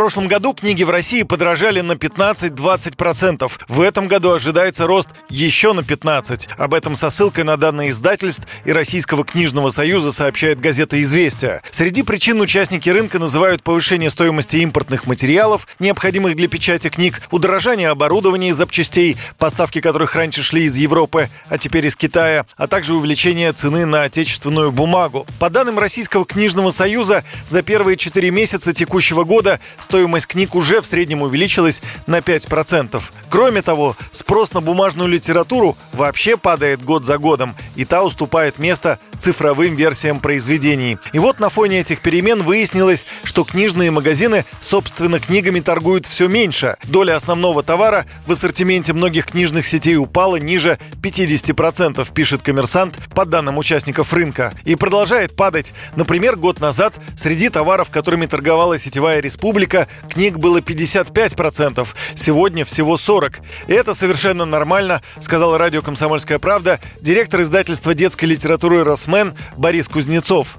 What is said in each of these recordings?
Прошлом году книги в России подорожали на 15-20%. В этом году ожидается рост еще на 15%. Об этом со ссылкой на данные издательств и Российского книжного союза сообщает газета «Известия». Среди причин участники рынка называют повышение стоимости импортных материалов, необходимых для печати книг, удорожание оборудования и запчастей, поставки которых раньше шли из Европы, а теперь из Китая, а также увеличение цены на отечественную бумагу. По данным Российского книжного союза, за первые 4 месяца текущего года стоимость книг уже в среднем увеличилась на 5%. Кроме того, спрос на бумажную литературу вообще падает год за годом, и та уступает место цифровым версиям произведений. И вот на фоне этих перемен выяснилось, что книжные магазины, собственно, книгами торгуют все меньше. Доля основного товара в ассортименте многих книжных сетей упала ниже 50%, пишет коммерсант по данным участников рынка. И продолжает падать. Например, год назад среди товаров, которыми торговала сетевая республика, книг было 55%, сегодня всего 40%. И это совершенно нормально, сказал радио «Комсомольская правда» директор издательства детской литературы «Росмен» Борис Кузнецов.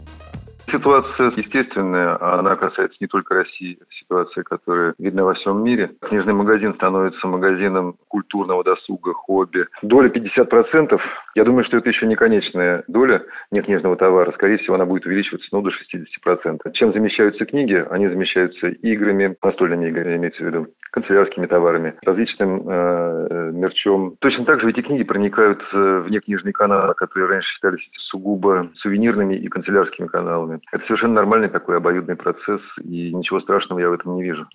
Ситуация естественная, а она касается не только России, ситуация, которая видна во всем мире. Книжный магазин становится магазином культурного досуга, хобби. Доля 50%, я думаю, что это еще не конечная доля некнижного товара. Скорее всего, она будет увеличиваться ну, до 60%. Чем замещаются книги? Они замещаются играми, настольными играми, имеется в виду, канцелярскими товарами, различным э, мерчом. Точно так же эти книги проникают в некнижные каналы, которые раньше считались сугубо сувенирными и канцелярскими каналами. Это совершенно нормальный такой обоюдный процесс, и ничего страшного я в этом не вижу.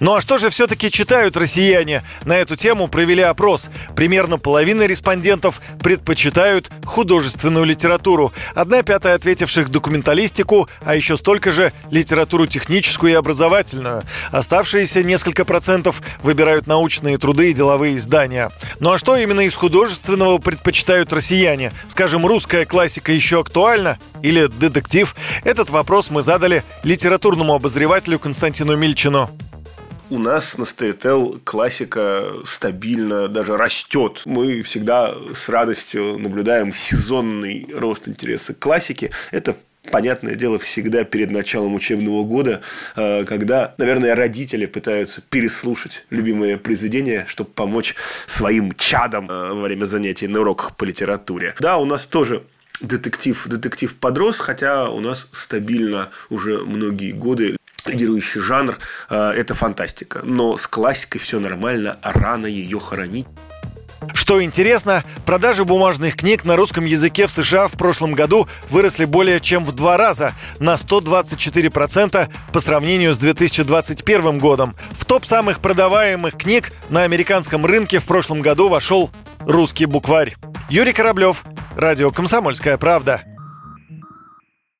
Ну а что же все-таки читают россияне? На эту тему провели опрос. Примерно половина респондентов предпочитают художественную литературу. Одна пятая ответивших документалистику, а еще столько же литературу техническую и образовательную. Оставшиеся несколько процентов выбирают научные труды и деловые издания. Ну а что именно из художественного предпочитают россияне? Скажем, русская классика еще актуальна? Или детектив? Этот вопрос мы задали литературному обозревателю Константину Мильчину у нас на Storytel классика стабильно даже растет. Мы всегда с радостью наблюдаем сезонный рост интереса к классике. Это понятное дело, всегда перед началом учебного года, э, когда, наверное, родители пытаются переслушать любимые произведения, чтобы помочь своим чадам э, во время занятий на уроках по литературе. Да, у нас тоже детектив, детектив подрос, хотя у нас стабильно уже многие годы лидирующий жанр э, – это фантастика. Но с классикой все нормально, а рано ее хоронить. Что интересно, продажи бумажных книг на русском языке в США в прошлом году выросли более чем в два раза, на 124% по сравнению с 2021 годом. В топ самых продаваемых книг на американском рынке в прошлом году вошел русский букварь. Юрий Кораблев, радио «Комсомольская правда».